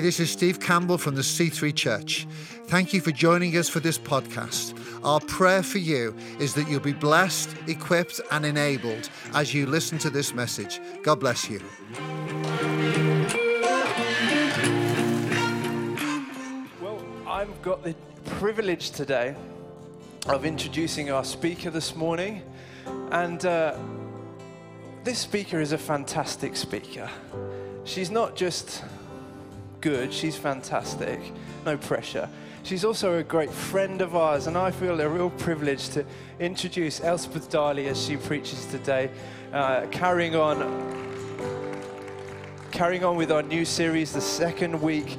This is Steve Campbell from the C3 Church. Thank you for joining us for this podcast. Our prayer for you is that you'll be blessed, equipped, and enabled as you listen to this message. God bless you. Well, I've got the privilege today of introducing our speaker this morning. And uh, this speaker is a fantastic speaker. She's not just good, she's fantastic, no pressure. She's also a great friend of ours, and I feel a real privilege to introduce Elspeth Darley as she preaches today, uh, carrying on. Carrying on with our new series, the second week.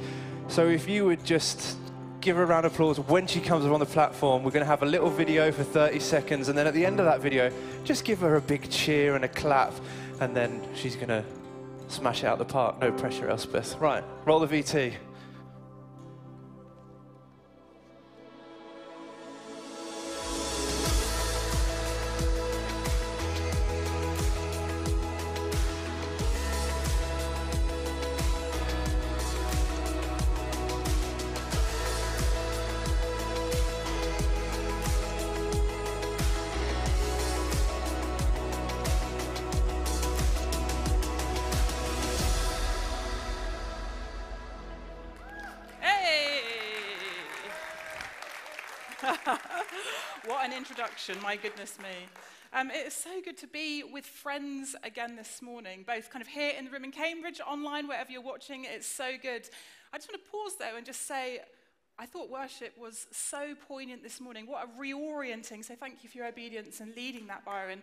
So, if you would just give her a round of applause when she comes up on the platform. We're going to have a little video for 30 seconds, and then at the end of that video, just give her a big cheer and a clap, and then she's going to smash it out the park. No pressure, Elspeth. Right, roll the VT. My goodness me. Um, it is so good to be with friends again this morning, both kind of here in the room in Cambridge, online, wherever you're watching. It's so good. I just want to pause though and just say, I thought worship was so poignant this morning. What a reorienting. So thank you for your obedience and leading that, Byron.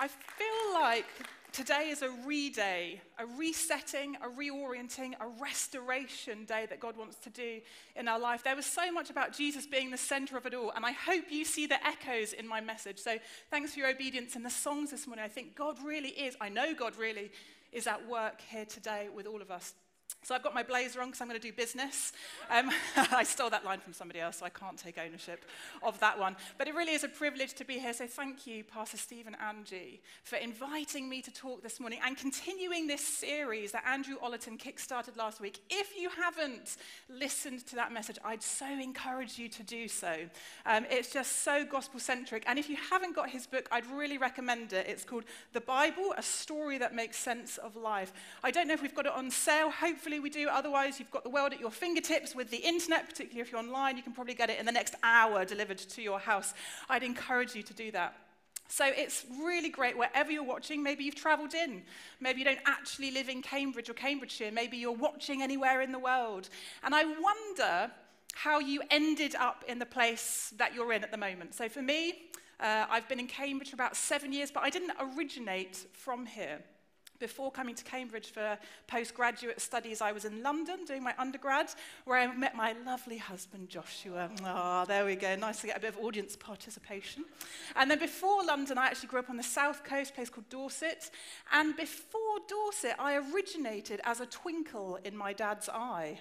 I feel like today is a re day, a resetting, a reorienting, a restoration day that God wants to do in our life. There was so much about Jesus being the center of it all, and I hope you see the echoes in my message. So thanks for your obedience in the songs this morning. I think God really is, I know God really is at work here today with all of us. So I've got my blazer on because I'm going to do business. Um, I stole that line from somebody else, so I can't take ownership of that one. But it really is a privilege to be here. So thank you, Pastor Steve and Angie, for inviting me to talk this morning and continuing this series that Andrew Ollerton kickstarted last week. If you haven't listened to that message, I'd so encourage you to do so. Um, it's just so gospel centric. And if you haven't got his book, I'd really recommend it. It's called The Bible, a story that makes sense of life. I don't know if we've got it on sale. Hopefully, we do. Otherwise, you've got the world at your fingertips with the internet, particularly if you're online. You can probably get it in the next hour delivered to your house. I'd encourage you to do that. So it's really great wherever you're watching. Maybe you've traveled in. Maybe you don't actually live in Cambridge or Cambridgeshire. Maybe you're watching anywhere in the world. And I wonder how you ended up in the place that you're in at the moment. So for me, uh, I've been in Cambridge for about seven years, but I didn't originate from here. Before coming to Cambridge for postgraduate studies, I was in London doing my undergrad, where I met my lovely husband, Joshua. Ah, oh, there we go. Nice to get a bit of audience participation. And then before London, I actually grew up on the south coast, place called Dorset. And before Dorset, I originated as a twinkle in my dad's eye.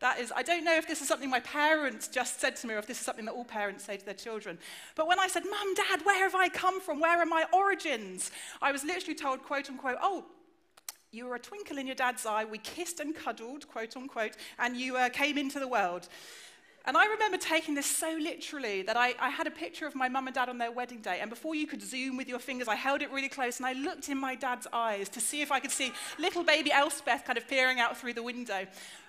That is, I don't know if this is something my parents just said to me or if this is something that all parents say to their children. But when I said, Mum, Dad, where have I come from? Where are my origins? I was literally told, quote unquote, oh, you were a twinkle in your dad's eye. We kissed and cuddled, quote unquote, and you uh, came into the world. And I remember taking this so literally that I, I, had a picture of my mum and dad on their wedding day. And before you could zoom with your fingers, I held it really close and I looked in my dad's eyes to see if I could see little baby Elspeth kind of peering out through the window.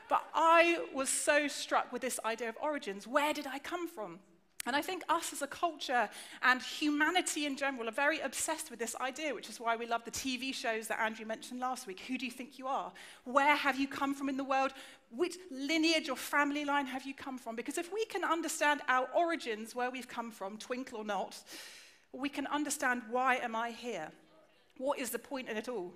But I was so struck with this idea of origins. Where did I come from? And I think us as a culture and humanity in general are very obsessed with this idea, which is why we love the TV shows that Andrew mentioned last week. Who do you think you are? Where have you come from in the world? Which lineage or family line have you come from? Because if we can understand our origins, where we've come from, twinkle or not, we can understand why am I here? What is the point in it all?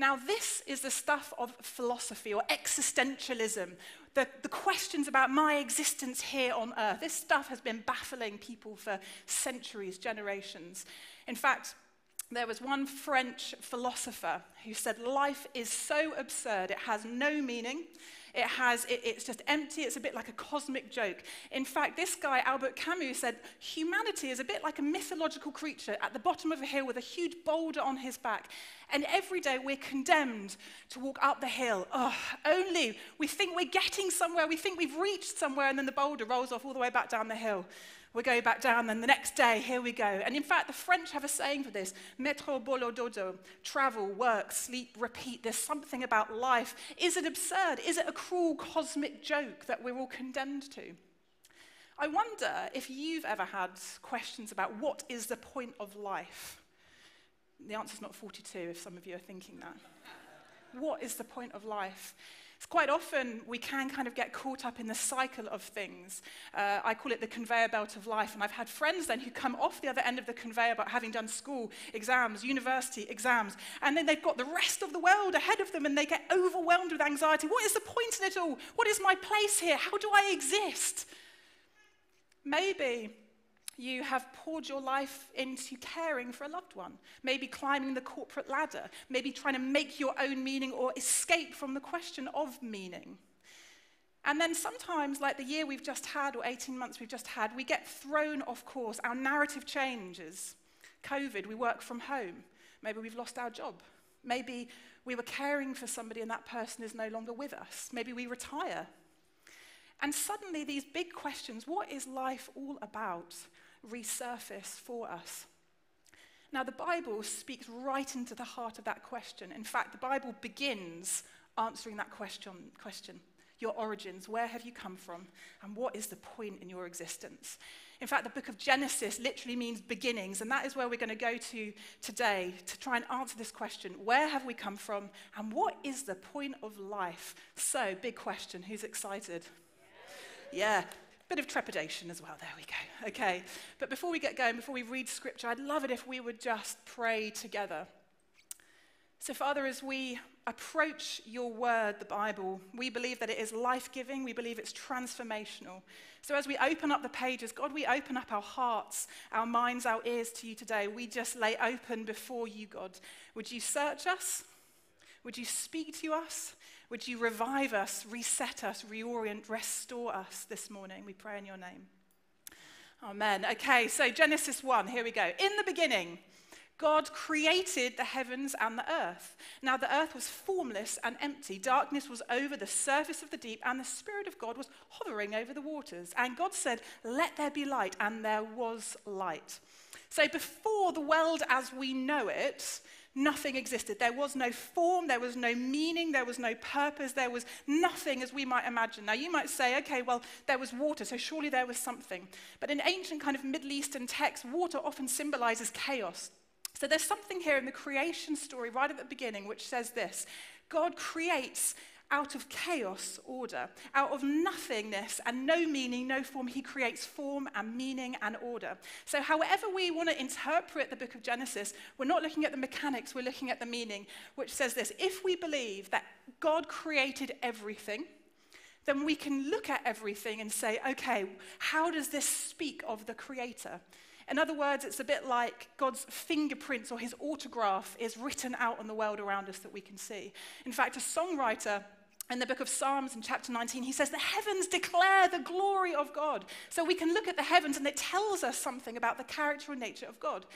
Now, this is the stuff of philosophy or existentialism, the, the questions about my existence here on earth. This stuff has been baffling people for centuries, generations. In fact, there was one French philosopher who said, Life is so absurd, it has no meaning. It has, it, it's just empty. It's a bit like a cosmic joke. In fact, this guy, Albert Camus, said humanity is a bit like a mythological creature at the bottom of a hill with a huge boulder on his back. And every day we're condemned to walk up the hill. Oh, only we think we're getting somewhere. We think we've reached somewhere, and then the boulder rolls off all the way back down the hill we go back down, then the next day, here we go. And in fact, the French have a saying for this metro bolo dodo, travel, work, sleep, repeat. There's something about life. Is it absurd? Is it a cruel cosmic joke that we're all condemned to? I wonder if you've ever had questions about what is the point of life? The answer's not 42 if some of you are thinking that. what is the point of life? It's quite often we can kind of get caught up in the cycle of things. Uh, I call it the conveyor belt of life. And I've had friends then who come off the other end of the conveyor belt having done school, exams, university, exams. And then they've got the rest of the world ahead of them and they get overwhelmed with anxiety. What is the point in it all? What is my place here? How do I exist? Maybe you have poured your life into caring for a loved one, maybe climbing the corporate ladder, maybe trying to make your own meaning or escape from the question of meaning. And then sometimes, like the year we've just had or 18 months we've just had, we get thrown off course. Our narrative changes. COVID, we work from home. Maybe we've lost our job. Maybe we were caring for somebody and that person is no longer with us. Maybe we retire. And suddenly, these big questions what is life all about? resurface for us? Now, the Bible speaks right into the heart of that question. In fact, the Bible begins answering that question, question your origins, where have you come from, and what is the point in your existence? In fact, the book of Genesis literally means beginnings, and that is where we're going to go to today to try and answer this question where have we come from, and what is the point of life? So, big question who's excited? Yeah. Bit of trepidation as well. There we go. Okay. But before we get going, before we read scripture, I'd love it if we would just pray together. So, Father, as we approach your word, the Bible, we believe that it is life giving. We believe it's transformational. So, as we open up the pages, God, we open up our hearts, our minds, our ears to you today. We just lay open before you, God. Would you search us? Would you speak to us? Would you revive us, reset us, reorient, restore us this morning? We pray in your name. Amen. Okay, so Genesis 1, here we go. In the beginning, God created the heavens and the earth. Now the earth was formless and empty. Darkness was over the surface of the deep, and the Spirit of God was hovering over the waters. And God said, Let there be light, and there was light. So before the world as we know it, Nothing existed. There was no form, there was no meaning, there was no purpose, there was nothing as we might imagine. Now, you might say, okay, well, there was water, so surely there was something. But in ancient kind of Middle Eastern texts, water often symbolizes chaos. So there's something here in the creation story right at the beginning which says this God creates out of chaos, order. Out of nothingness and no meaning, no form, he creates form and meaning and order. So, however we want to interpret the book of Genesis, we're not looking at the mechanics, we're looking at the meaning, which says this If we believe that God created everything, then we can look at everything and say, okay, how does this speak of the Creator? In other words, it's a bit like God's fingerprints or his autograph is written out on the world around us that we can see. In fact, a songwriter in the book of Psalms in chapter 19, he says, The heavens declare the glory of God. So we can look at the heavens and it tells us something about the character and nature of God.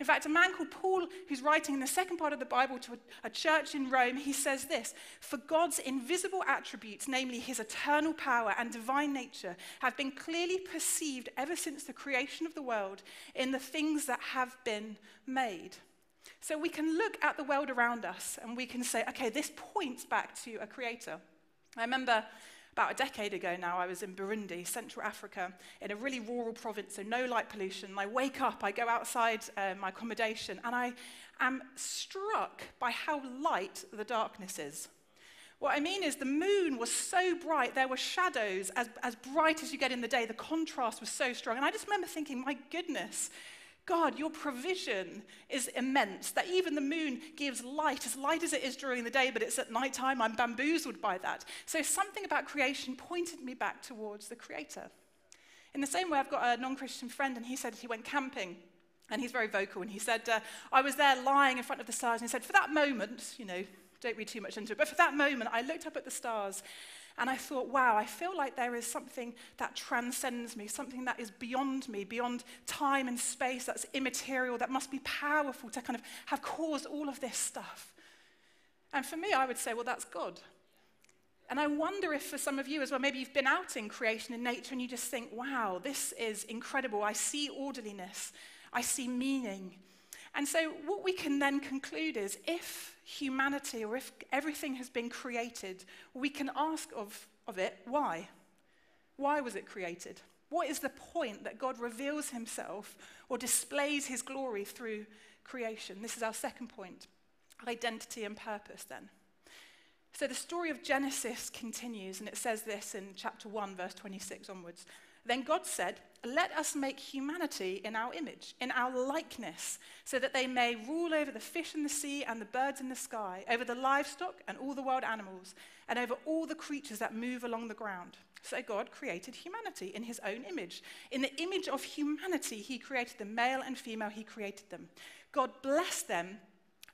In fact, a man called Paul, who's writing in the second part of the Bible to a, a, church in Rome, he says this For God's invisible attributes, namely his eternal power and divine nature, have been clearly perceived ever since the creation of the world in the things that have been made. So we can look at the world around us and we can say, okay, this points back to a creator. I remember about a decade ago now, I was in Burundi, Central Africa, in a really rural province, so no light pollution. I wake up, I go outside uh, my accommodation, and I am struck by how light the darkness is. What I mean is, the moon was so bright, there were shadows as, as bright as you get in the day. The contrast was so strong. And I just remember thinking, my goodness, God, your provision is immense, that even the moon gives light, as light as it is during the day, but it's at nighttime. I'm bamboozled by that. So something about creation pointed me back towards the Creator. In the same way, I've got a non Christian friend, and he said he went camping And he's very vocal. And he said, uh, I was there lying in front of the stars. And he said, For that moment, you know, don't read too much into it, but for that moment, I looked up at the stars and I thought, wow, I feel like there is something that transcends me, something that is beyond me, beyond time and space, that's immaterial, that must be powerful to kind of have caused all of this stuff. And for me, I would say, well, that's God. And I wonder if for some of you as well, maybe you've been out in creation and nature and you just think, wow, this is incredible. I see orderliness, I see meaning. And so, what we can then conclude is if humanity or if everything has been created, we can ask of, of it, why? Why was it created? What is the point that God reveals himself or displays his glory through creation? This is our second point identity and purpose, then. So the story of Genesis continues, and it says this in chapter 1, verse 26 onwards. Then God said, Let us make humanity in our image, in our likeness, so that they may rule over the fish in the sea and the birds in the sky, over the livestock and all the wild animals, and over all the creatures that move along the ground. So God created humanity in his own image. In the image of humanity, he created them, male and female, he created them. God blessed them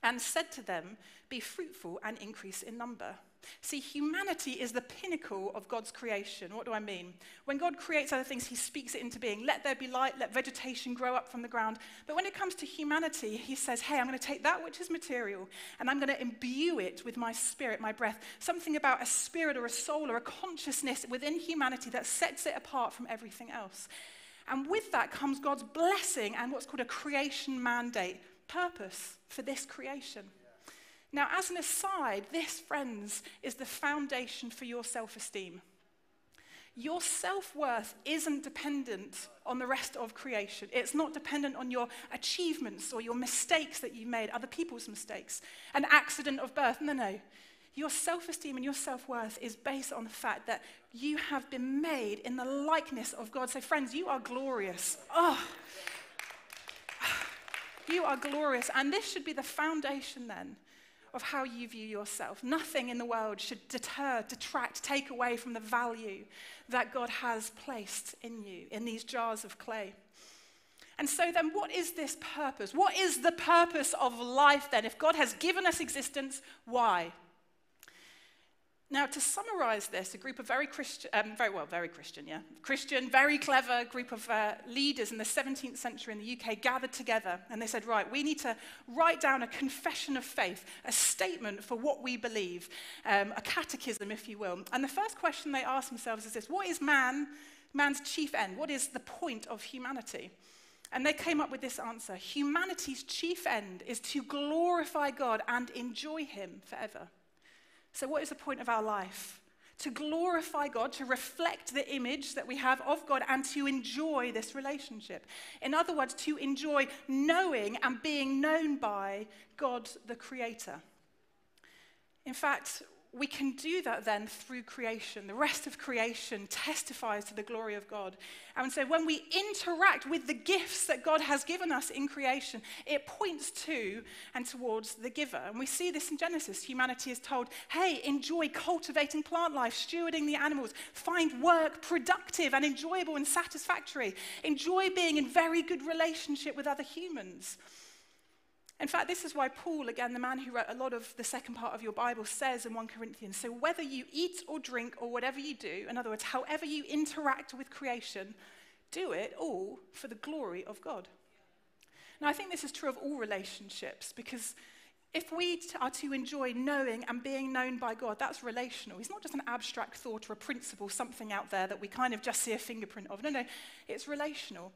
and said to them, Be fruitful and increase in number. See, humanity is the pinnacle of God's creation. What do I mean? When God creates other things, he speaks it into being. Let there be light, let vegetation grow up from the ground. But when it comes to humanity, he says, Hey, I'm going to take that which is material and I'm going to imbue it with my spirit, my breath. Something about a spirit or a soul or a consciousness within humanity that sets it apart from everything else. And with that comes God's blessing and what's called a creation mandate purpose for this creation. Now, as an aside, this, friends, is the foundation for your self esteem. Your self worth isn't dependent on the rest of creation. It's not dependent on your achievements or your mistakes that you made, other people's mistakes, an accident of birth. No, no. Your self esteem and your self worth is based on the fact that you have been made in the likeness of God. So, friends, you are glorious. Oh, you are glorious. And this should be the foundation then of how you view yourself. Nothing in the world should deter, detract, take away from the value that God has placed in you, in these jars of clay. And so, then, what is this purpose? What is the purpose of life then? If God has given us existence, why? Now, to summarize this, a group of very Christian, um, very well, very Christian, yeah, Christian, very clever group of uh, leaders in the 17th century in the UK gathered together and they said, right, we need to write down a confession of faith, a statement for what we believe, um, a catechism, if you will. And the first question they asked themselves is this What is man, man's chief end? What is the point of humanity? And they came up with this answer Humanity's chief end is to glorify God and enjoy Him forever. So, what is the point of our life? To glorify God, to reflect the image that we have of God, and to enjoy this relationship. In other words, to enjoy knowing and being known by God the Creator. In fact, we can do that then through creation. The rest of creation testifies to the glory of God. And so when we interact with the gifts that God has given us in creation, it points to and towards the giver. And we see this in Genesis. Humanity is told, hey, enjoy cultivating plant life, stewarding the animals, find work productive and enjoyable and satisfactory, enjoy being in very good relationship with other humans. In fact, this is why Paul, again, the man who wrote a lot of the second part of your Bible, says in 1 Corinthians so whether you eat or drink or whatever you do, in other words, however you interact with creation, do it all for the glory of God. Now, I think this is true of all relationships because if we are to enjoy knowing and being known by God, that's relational. It's not just an abstract thought or a principle, something out there that we kind of just see a fingerprint of. No, no, it's relational.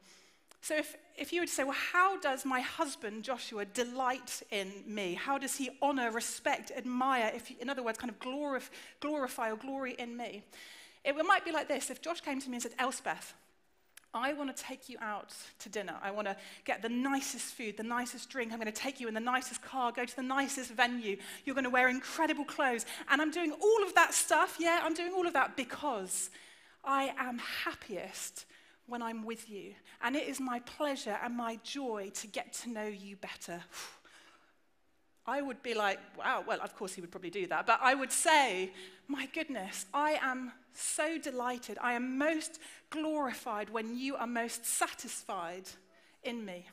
So if, if you would say, well, how does my husband, Joshua, delight in me? How does he honor, respect, admire, if, in other words, kind of glorify, glorify or glory in me? It might be like this. If Josh came to me and said, Elspeth, I want to take you out to dinner. I want to get the nicest food, the nicest drink. I'm going to take you in the nicest car, go to the nicest venue. You're going to wear incredible clothes. And I'm doing all of that stuff. Yeah, I'm doing all of that because I am happiest when I'm with you. And it is my pleasure and my joy to get to know you better. I would be like, wow, well, of course he would probably do that, but I would say, my goodness, I am so delighted. I am most glorified when you are most satisfied in me.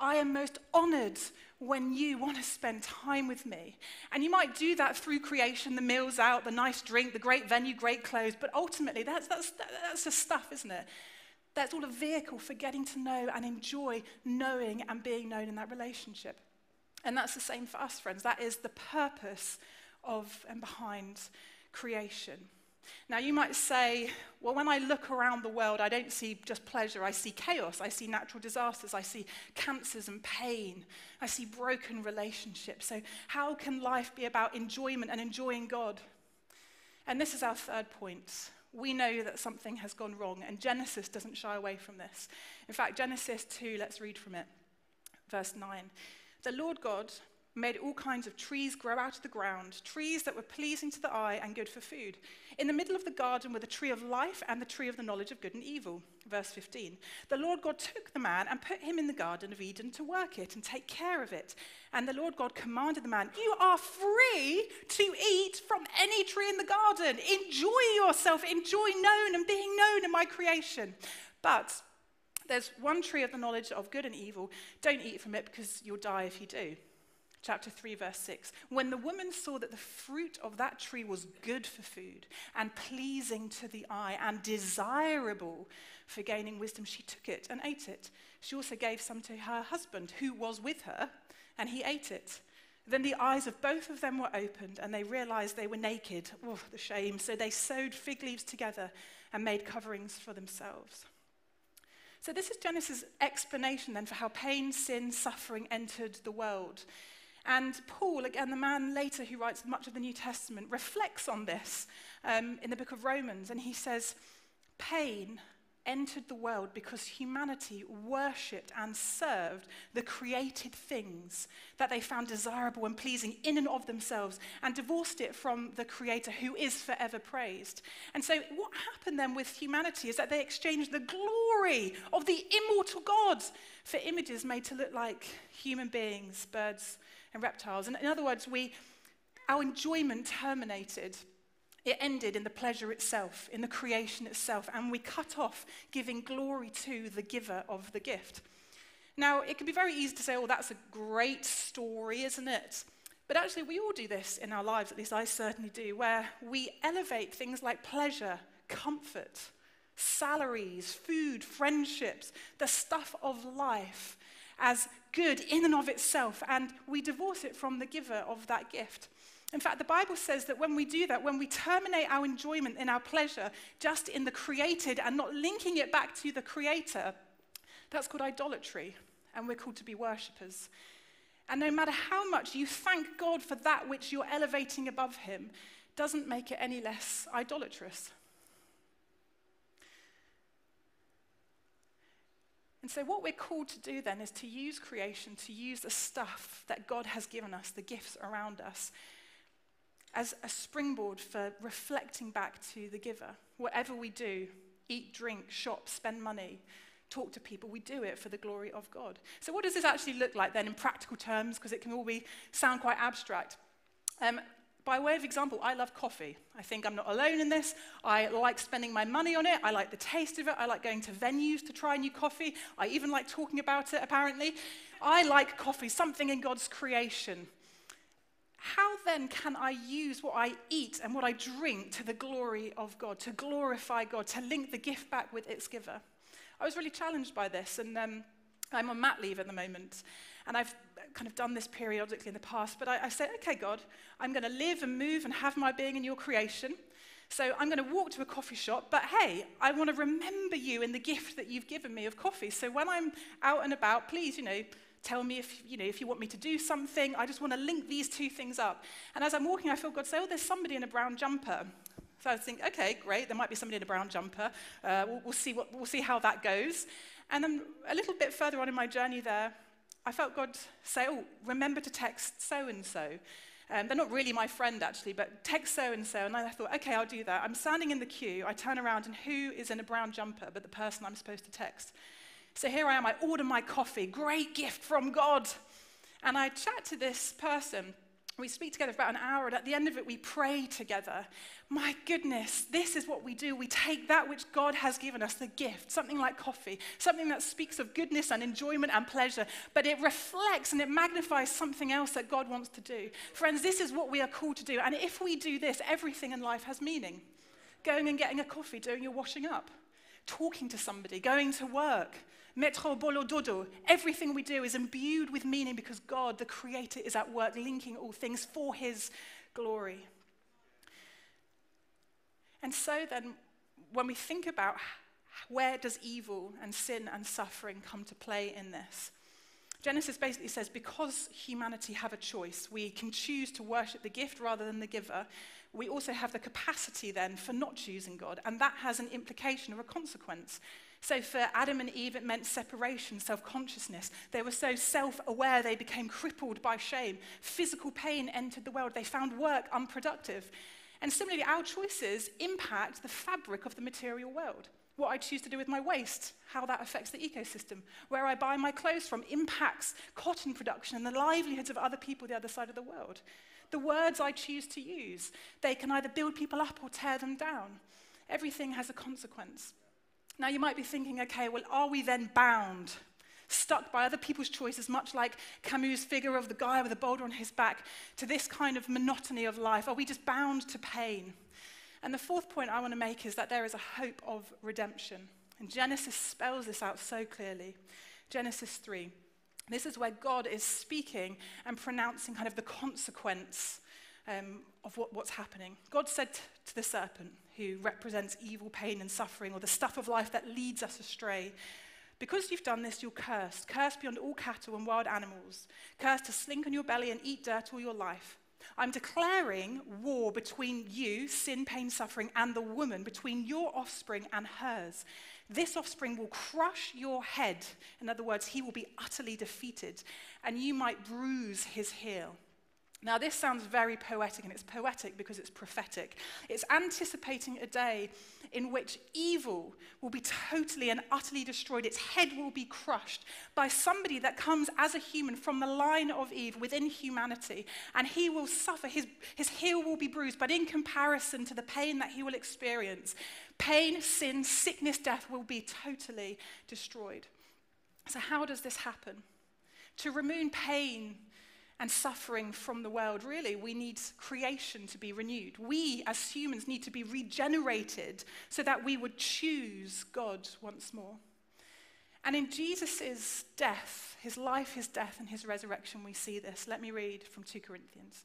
I am most honored when you want to spend time with me. And you might do that through creation, the meals out, the nice drink, the great venue, great clothes, but ultimately that's, that's, that's just stuff, isn't it? That's all a vehicle for getting to know and enjoy knowing and being known in that relationship. And that's the same for us, friends. That is the purpose of and behind creation. Now, you might say, well, when I look around the world, I don't see just pleasure. I see chaos. I see natural disasters. I see cancers and pain. I see broken relationships. So, how can life be about enjoyment and enjoying God? And this is our third point. We know that something has gone wrong, and Genesis doesn't shy away from this. In fact, Genesis 2, let's read from it. Verse 9. The Lord God made all kinds of trees grow out of the ground, trees that were pleasing to the eye and good for food. In the middle of the garden were the tree of life and the tree of the knowledge of good and evil. Verse 15. The Lord God took the man and put him in the garden of Eden to work it and take care of it. And the Lord God commanded the man, You are free to eat from any tree in the garden. Enjoy yourself, enjoy known and being known in my creation. But there's one tree of the knowledge of good and evil. Don't eat from it because you'll die if you do chapter 3, verse 6. When the woman saw that the fruit of that tree was good for food and pleasing to the eye and desirable for gaining wisdom, she took it and ate it. She also gave some to her husband who was with her, and he ate it. Then the eyes of both of them were opened, and they realized they were naked. Oh, the shame. So they sewed fig leaves together and made coverings for themselves. So, this is Genesis' explanation then for how pain, sin, suffering entered the world. And Paul, again, the man later who writes much of the New Testament, reflects on this um, in the book of Romans. And he says, Pain entered the world because humanity worshipped and served the created things that they found desirable and pleasing in and of themselves and divorced it from the Creator who is forever praised. And so, what happened then with humanity is that they exchanged the glory of the immortal God for images made to look like human beings, birds, and reptiles. And in other words, we, our enjoyment terminated. It ended in the pleasure itself, in the creation itself, and we cut off giving glory to the giver of the gift. Now, it can be very easy to say, oh, that's a great story, isn't it? But actually, we all do this in our lives, at least I certainly do, where we elevate things like pleasure, comfort, salaries, food, friendships, the stuff of life as good in and of itself, and we divorce it from the giver of that gift. In fact, the Bible says that when we do that, when we terminate our enjoyment in our pleasure just in the created and not linking it back to the creator, that's called idolatry, and we're called to be worshippers. And no matter how much you thank God for that which you're elevating above Him, doesn't make it any less idolatrous. And so, what we're called to do then is to use creation, to use the stuff that God has given us, the gifts around us, as a springboard for reflecting back to the giver. Whatever we do, eat, drink, shop, spend money, talk to people, we do it for the glory of God. So, what does this actually look like then in practical terms? Because it can all be, sound quite abstract. Um, by way of example, I love coffee. I think I'm not alone in this. I like spending my money on it. I like the taste of it. I like going to venues to try new coffee. I even like talking about it, apparently. I like coffee, something in God's creation. How then can I use what I eat and what I drink to the glory of God, to glorify God, to link the gift back with its giver? I was really challenged by this, and um, I'm on mat leave at the moment. And I've kind of done this periodically in the past, but I, I okay, God, I'm going to live and move and have my being in your creation. So I'm going to walk to a coffee shop, but hey, I want to remember you in the gift that you've given me of coffee. So when I'm out and about, please, you know, tell me if you know if you want me to do something. I just want to link these two things up. And as I'm walking, I feel God say, "Oh, there's somebody in a brown jumper." So I think, okay, great. There might be somebody in a brown jumper. Uh, we'll, we'll, see what, we'll see how that goes. And then a little bit further on in my journey there, I felt God say, Oh, remember to text so and so. They're not really my friend, actually, but text so and so. And I thought, okay, I'll do that. I'm standing in the queue. I turn around, and who is in a brown jumper but the person I'm supposed to text? So here I am. I order my coffee. Great gift from God. And I chat to this person We speak together for about an hour, and at the end of it, we pray together. My goodness, this is what we do. We take that which God has given us, the gift, something like coffee, something that speaks of goodness and enjoyment and pleasure, but it reflects and it magnifies something else that God wants to do. Friends, this is what we are called to do. And if we do this, everything in life has meaning. Going and getting a coffee, doing your washing up, talking to somebody, going to work, Metro boulot dodo. Everything we do is imbued with meaning because God, the Creator, is at work linking all things for His glory. And so then, when we think about where does evil and sin and suffering come to play in this? Genesis basically says because humanity have a choice, we can choose to worship the gift rather than the giver. We also have the capacity then for not choosing God, and that has an implication or a consequence. So for Adam and Eve, it meant separation, self consciousness. They were so self aware, they became crippled by shame. Physical pain entered the world. They found work unproductive. And similarly, our choices impact the fabric of the material world. What I choose to do with my waste, how that affects the ecosystem. Where I buy my clothes from impacts cotton production and the livelihoods of other people the other side of the world. The words I choose to use, they can either build people up or tear them down. Everything has a consequence. Now, you might be thinking, okay, well, are we then bound, stuck by other people's choices, much like Camus' figure of the guy with a boulder on his back, to this kind of monotony of life? Are we just bound to pain? And the fourth point I want to make is that there is a hope of redemption. And Genesis spells this out so clearly. Genesis 3. This is where God is speaking and pronouncing kind of the consequence um, of what, what's happening. God said to the serpent, who represents evil, pain, and suffering, or the stuff of life that leads us astray, because you've done this, you're cursed, cursed beyond all cattle and wild animals, cursed to slink on your belly and eat dirt all your life. I'm declaring war between you, sin, pain, suffering, and the woman, between your offspring and hers. This offspring will crush your head. In other words, he will be utterly defeated, and you might bruise his heel. Now, this sounds very poetic, and it's poetic because it's prophetic. It's anticipating a day in which evil will be totally and utterly destroyed. Its head will be crushed by somebody that comes as a human from the line of Eve within humanity, and he will suffer. His, his heel will be bruised, but in comparison to the pain that he will experience, pain, sin, sickness, death will be totally destroyed. So, how does this happen? To remove pain, and suffering from the world, really, we need creation to be renewed. We, as humans, need to be regenerated so that we would choose God once more. And in Jesus' death, his life, his death, and his resurrection, we see this. Let me read from 2 Corinthians.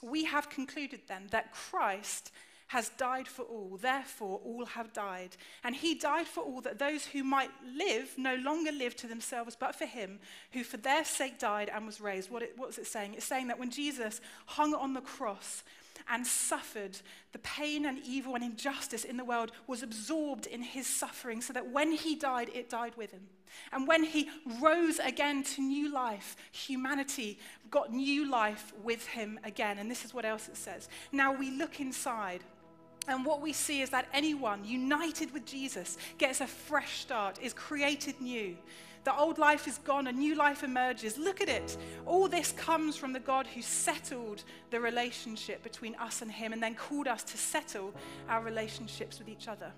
We have concluded then that Christ has died for all, therefore all have died. And he died for all that those who might live no longer live to themselves, but for him who for their sake died and was raised. What, it, what was it saying? It's saying that when Jesus hung on the cross, and suffered, the pain and evil and injustice in the world was absorbed in his suffering, so that when he died, it died with him. And when he rose again to new life, humanity got new life with him again. And this is what else it says. Now we look inside and what we see is that anyone united with Jesus gets a fresh start, is created new. The old life is gone, a new life emerges. Look at it. All this comes from the God who settled the relationship between us and Him and then called us to settle our relationships with each other.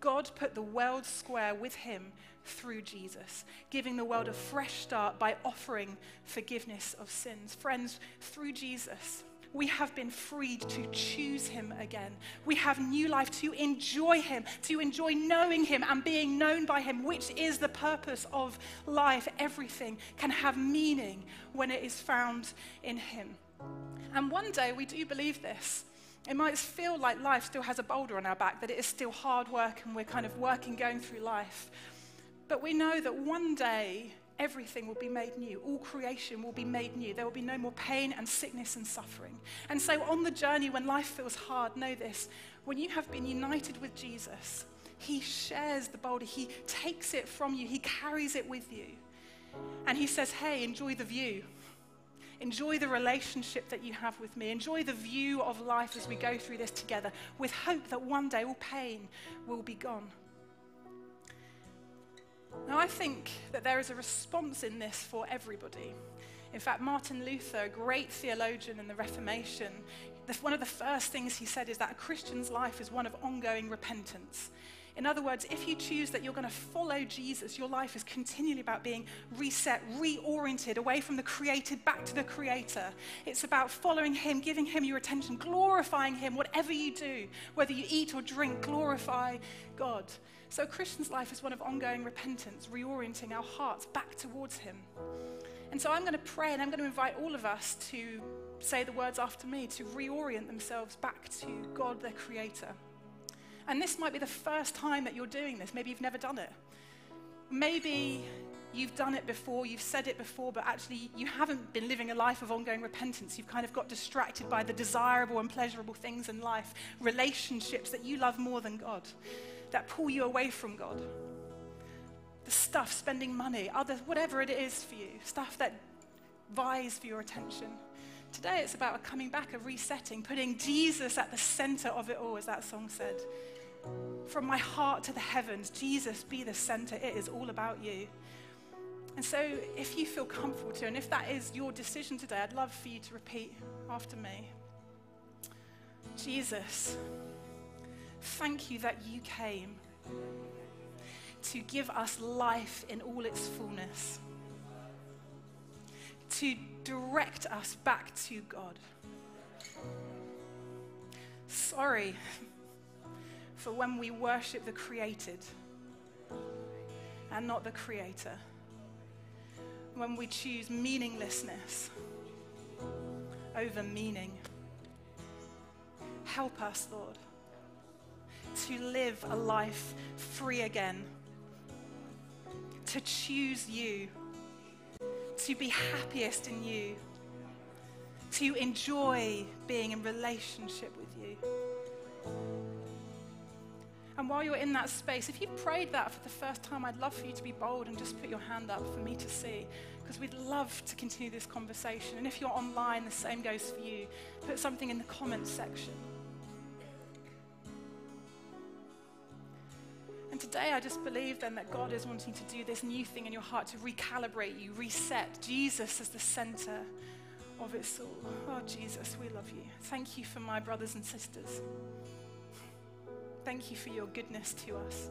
God put the world square with Him through Jesus, giving the world a fresh start by offering forgiveness of sins. Friends, through Jesus, we have been freed to choose Him again. We have new life to enjoy Him, to enjoy knowing Him and being known by Him, which is the purpose of life. Everything can have meaning when it is found in Him. And one day we do believe this. It might feel like life still has a boulder on our back, that it is still hard work and we're kind of working, going through life. But we know that one day everything will be made new. All creation will be made new. There will be no more pain and sickness and suffering. And so, on the journey when life feels hard, know this when you have been united with Jesus, He shares the boulder, He takes it from you, He carries it with you. And He says, Hey, enjoy the view. Enjoy the relationship that you have with me. Enjoy the view of life as we go through this together with hope that one day all pain will be gone. Now, I think that there is a response in this for everybody. In fact, Martin Luther, a great theologian in the Reformation, one of the first things he said is that a Christian's life is one of ongoing repentance. In other words, if you choose that you're going to follow Jesus, your life is continually about being reset, reoriented away from the created back to the creator. It's about following him, giving him your attention, glorifying him, whatever you do, whether you eat or drink, glorify God. So, a Christian's life is one of ongoing repentance, reorienting our hearts back towards him. And so, I'm going to pray and I'm going to invite all of us to say the words after me to reorient themselves back to God, their creator. And this might be the first time that you're doing this. Maybe you've never done it. Maybe you've done it before, you've said it before, but actually you haven't been living a life of ongoing repentance. You've kind of got distracted by the desirable and pleasurable things in life, relationships that you love more than God, that pull you away from God. The stuff, spending money, other, whatever it is for you, stuff that vies for your attention. Today it's about a coming back, a resetting, putting Jesus at the center of it all, as that song said. From my heart to the heavens, Jesus be the center. It is all about you. And so, if you feel comfortable to, and if that is your decision today, I'd love for you to repeat after me Jesus, thank you that you came to give us life in all its fullness, to direct us back to God. Sorry for when we worship the created and not the creator. When we choose meaninglessness over meaning. Help us, Lord, to live a life free again, to choose you, to be happiest in you, to enjoy being in relationship with you. And while you're in that space, if you prayed that for the first time, I'd love for you to be bold and just put your hand up for me to see, because we'd love to continue this conversation. And if you're online, the same goes for you. Put something in the comments section. And today, I just believe then that God is wanting to do this new thing in your heart to recalibrate you, reset Jesus as the center of it all. Oh, Jesus, we love you. Thank you for my brothers and sisters. Thank you for your goodness to us.